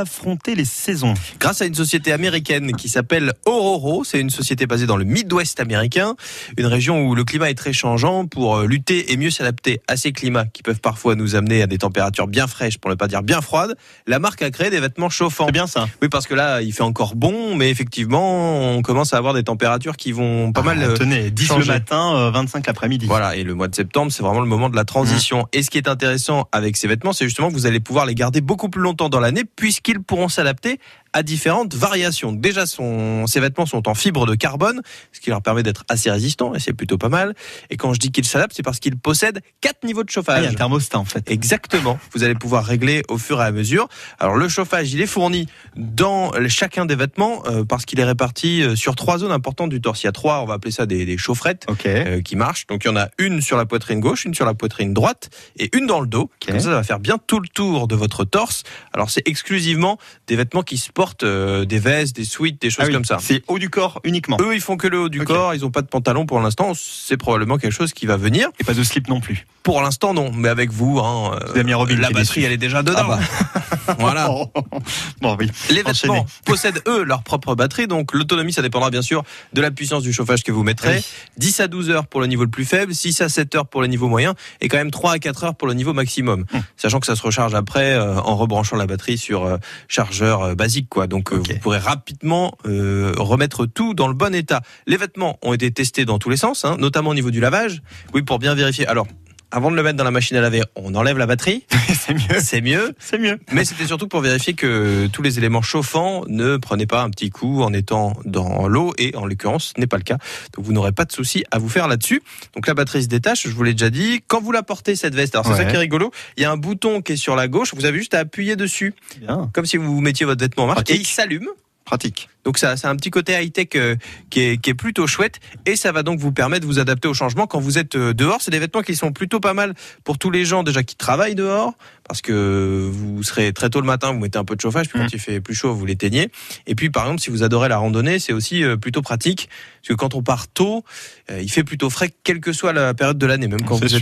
affronter les saisons Grâce à une société américaine qui s'appelle Ororo, c'est une société basée dans le Midwest américain, une région où le climat est très changeant pour euh, lutter et mieux s'adapter à ces climats qui peuvent parfois nous amener à des températures bien fraîches, pour ne pas dire bien froides. La marque a créé des vêtements chauffants. C'est bien ça. Oui, parce que là, il fait encore bon, mais effectivement, on commence à avoir des températures qui vont pas mal. Ah, euh, tenez, 10 changer. le matin, euh, 25 l'après-midi. Voilà, et le mois de septembre, c'est vraiment le moment de la transition. Mmh. Et ce qui est intéressant avec ces vêtements, c'est justement que vous allez pouvoir les garder beaucoup plus longtemps dans l'année, puisqu'ils pourront s'adapter à différentes variations. Déjà, son, ces vêtements sont en fibre de carbone, ce qui leur permet d'être assez résistants, et c'est plutôt pas mal. Et quand je dis qu'ils s'adaptent, c'est parce qu'ils possèdent quatre niveaux de Ah, il y chauffage. a un thermostat en fait. Exactement. Vous allez pouvoir régler au fur et à mesure. Alors le chauffage, il est fourni dans chacun des vêtements euh, parce qu'il est réparti euh, sur trois zones importantes du torse. Il y a trois, on va appeler ça des, des chaufferettes euh, qui marchent. Donc il y en a une sur la poitrine gauche, une sur la poitrine droite et une dans le dos. Comme ça, ça va faire bien tout le tour de votre torse. Alors c'est exclusivement des vêtements qui se portent, euh, des vestes, des suites, des choses Ah oui, comme ça. C'est haut du corps uniquement. Eux, ils font que le haut du corps. Ils ont pas de pantalon pour l'instant. C'est probablement quelque chose qui va venir. Et pas de slip non plus. Pour l'instant, non. Mais avec vous, hein, euh, Vous Robin la batterie, elle est déjà dedans. Ah voilà. bon oui. Les vêtements possèdent eux leur propre batterie, donc l'autonomie ça dépendra bien sûr de la puissance du chauffage que vous mettrez. Oui. 10 à 12 heures pour le niveau le plus faible, 6 à 7 heures pour le niveau moyen et quand même 3 à 4 heures pour le niveau maximum. Hum. Sachant que ça se recharge après euh, en rebranchant la batterie sur euh, chargeur euh, basique quoi. Donc vous pourrez rapidement remettre tout dans le bon état. Les vêtements ont été testés dans tous les sens, hein, notamment au niveau du lavage. Oui, pour bien vérifier. Alors avant de le mettre dans la machine à laver, on enlève la batterie, c'est mieux. c'est mieux. C'est mieux. Mais c'était surtout pour vérifier que tous les éléments chauffants ne prenaient pas un petit coup en étant dans l'eau et en l'occurrence ce n'est pas le cas. Donc vous n'aurez pas de souci à vous faire là-dessus. Donc la batterie se détache, je vous l'ai déjà dit. Quand vous la portez cette veste, alors c'est Ouais. ça qui est rigolo, il y a un bouton qui est sur la gauche, vous avez juste à appuyer dessus, Bien. comme si vous mettiez votre vêtement en marche Pratique. et il s'allume. Pratique. Donc ça, c'est un petit côté high-tech euh, qui, est, qui est plutôt chouette et ça va donc vous permettre de vous adapter au changement quand vous êtes euh, dehors. C'est des vêtements qui sont plutôt pas mal pour tous les gens déjà qui travaillent dehors parce que vous serez très tôt le matin, vous mettez un peu de chauffage, puis Mm. quand il fait plus chaud, vous l'éteignez. Et puis par exemple, si vous adorez la randonnée, c'est aussi euh, plutôt pratique parce que quand on part tôt, il fait plutôt frais quelle que soit la période de l'année, même quand vous êtes sûr.